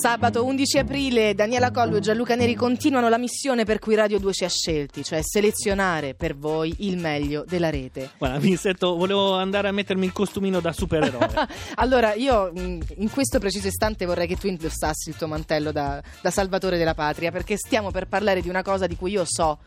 Sabato 11 aprile Daniela Collo e Gianluca Neri continuano la missione per cui Radio 2 ci ha scelti, cioè selezionare per voi il meglio della rete. Guarda, mi sento, volevo andare a mettermi il costumino da supereroe. allora, io mh, in questo preciso istante vorrei che tu indossassi il tuo mantello da, da salvatore della patria, perché stiamo per parlare di una cosa di cui io so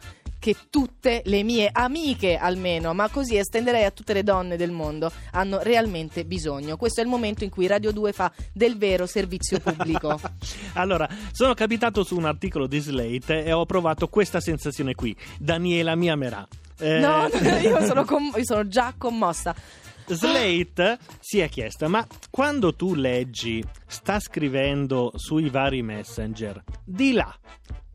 che tutte le mie amiche almeno, ma così estenderei a tutte le donne del mondo, hanno realmente bisogno. Questo è il momento in cui Radio 2 fa del vero servizio pubblico. allora, sono capitato su un articolo di Slate e ho provato questa sensazione qui. Daniela mi amerà. Eh... No, io sono, com- io sono già commossa. Slate si è chiesta, ma quando tu leggi, sta scrivendo sui vari messenger, di là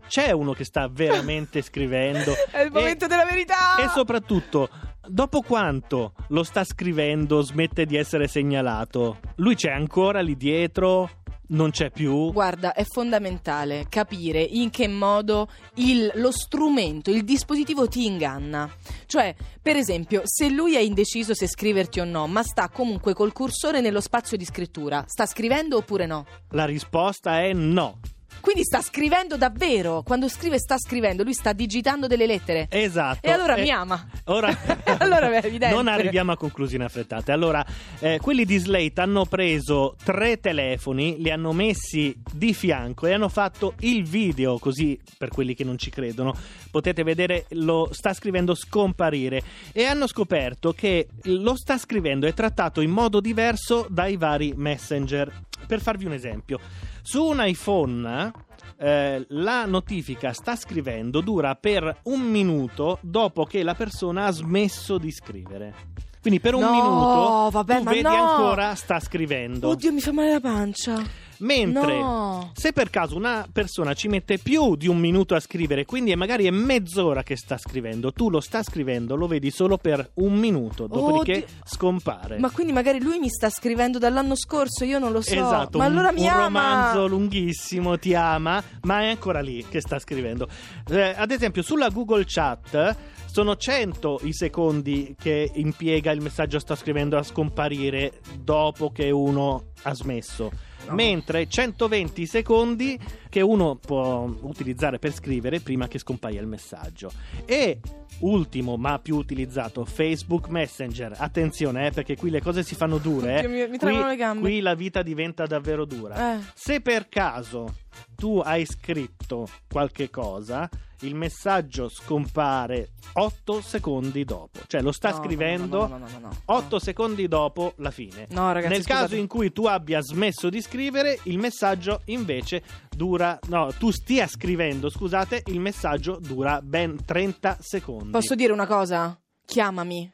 c'è uno che sta veramente scrivendo. È il momento e, della verità! E soprattutto, dopo quanto lo sta scrivendo smette di essere segnalato? Lui c'è ancora lì dietro? non c'è più. Guarda, è fondamentale capire in che modo il, lo strumento, il dispositivo ti inganna. Cioè, per esempio, se lui è indeciso se scriverti o no, ma sta comunque col cursore nello spazio di scrittura, sta scrivendo oppure no? La risposta è no. Quindi sta scrivendo davvero. Quando scrive sta scrivendo, lui sta digitando delle lettere. Esatto. E allora eh, mi ama. Ora, allora. Non arriviamo a conclusioni affrettate. Allora, eh, quelli di Slate hanno preso tre telefoni, li hanno messi di fianco e hanno fatto il video, così per quelli che non ci credono, potete vedere lo sta scrivendo scomparire e hanno scoperto che lo sta scrivendo è trattato in modo diverso dai vari messenger. Per farvi un esempio, su un iPhone eh, la notifica sta scrivendo dura per un minuto dopo che la persona ha smesso di scrivere. Quindi per un no, minuto vabbè, tu vedi no. ancora sta scrivendo. Oddio, mi fa male la pancia. Mentre no. se per caso una persona ci mette più di un minuto a scrivere, quindi è magari è mezz'ora che sta scrivendo, tu lo sta scrivendo, lo vedi solo per un minuto, dopodiché Oddio. scompare. Ma quindi magari lui mi sta scrivendo dall'anno scorso, io non lo so. Esatto, ma un, allora mi un ama. romanzo lunghissimo, ti ama, ma è ancora lì che sta scrivendo. Eh, ad esempio, sulla Google Chat sono 100 i secondi che impiega il messaggio sta scrivendo a scomparire dopo che uno ha smesso no. mentre 120 secondi che uno può utilizzare per scrivere prima che scompaia il messaggio. E ultimo ma più utilizzato Facebook Messenger attenzione eh, perché qui le cose si fanno dure eh. mi, mi qui, qui la vita diventa davvero dura eh. se per caso tu hai scritto qualche cosa il messaggio scompare 8 secondi dopo. Cioè lo sta no, scrivendo no, no, 8 secondi dopo la fine. Ragazzi, Nel scusate. caso in cui tu abbia smesso di scrivere, il messaggio invece dura... No, tu stia scrivendo, scusate, il messaggio dura ben 30 secondi. Posso dire una cosa? Chiamami,